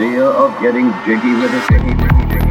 idea of getting jiggy with it?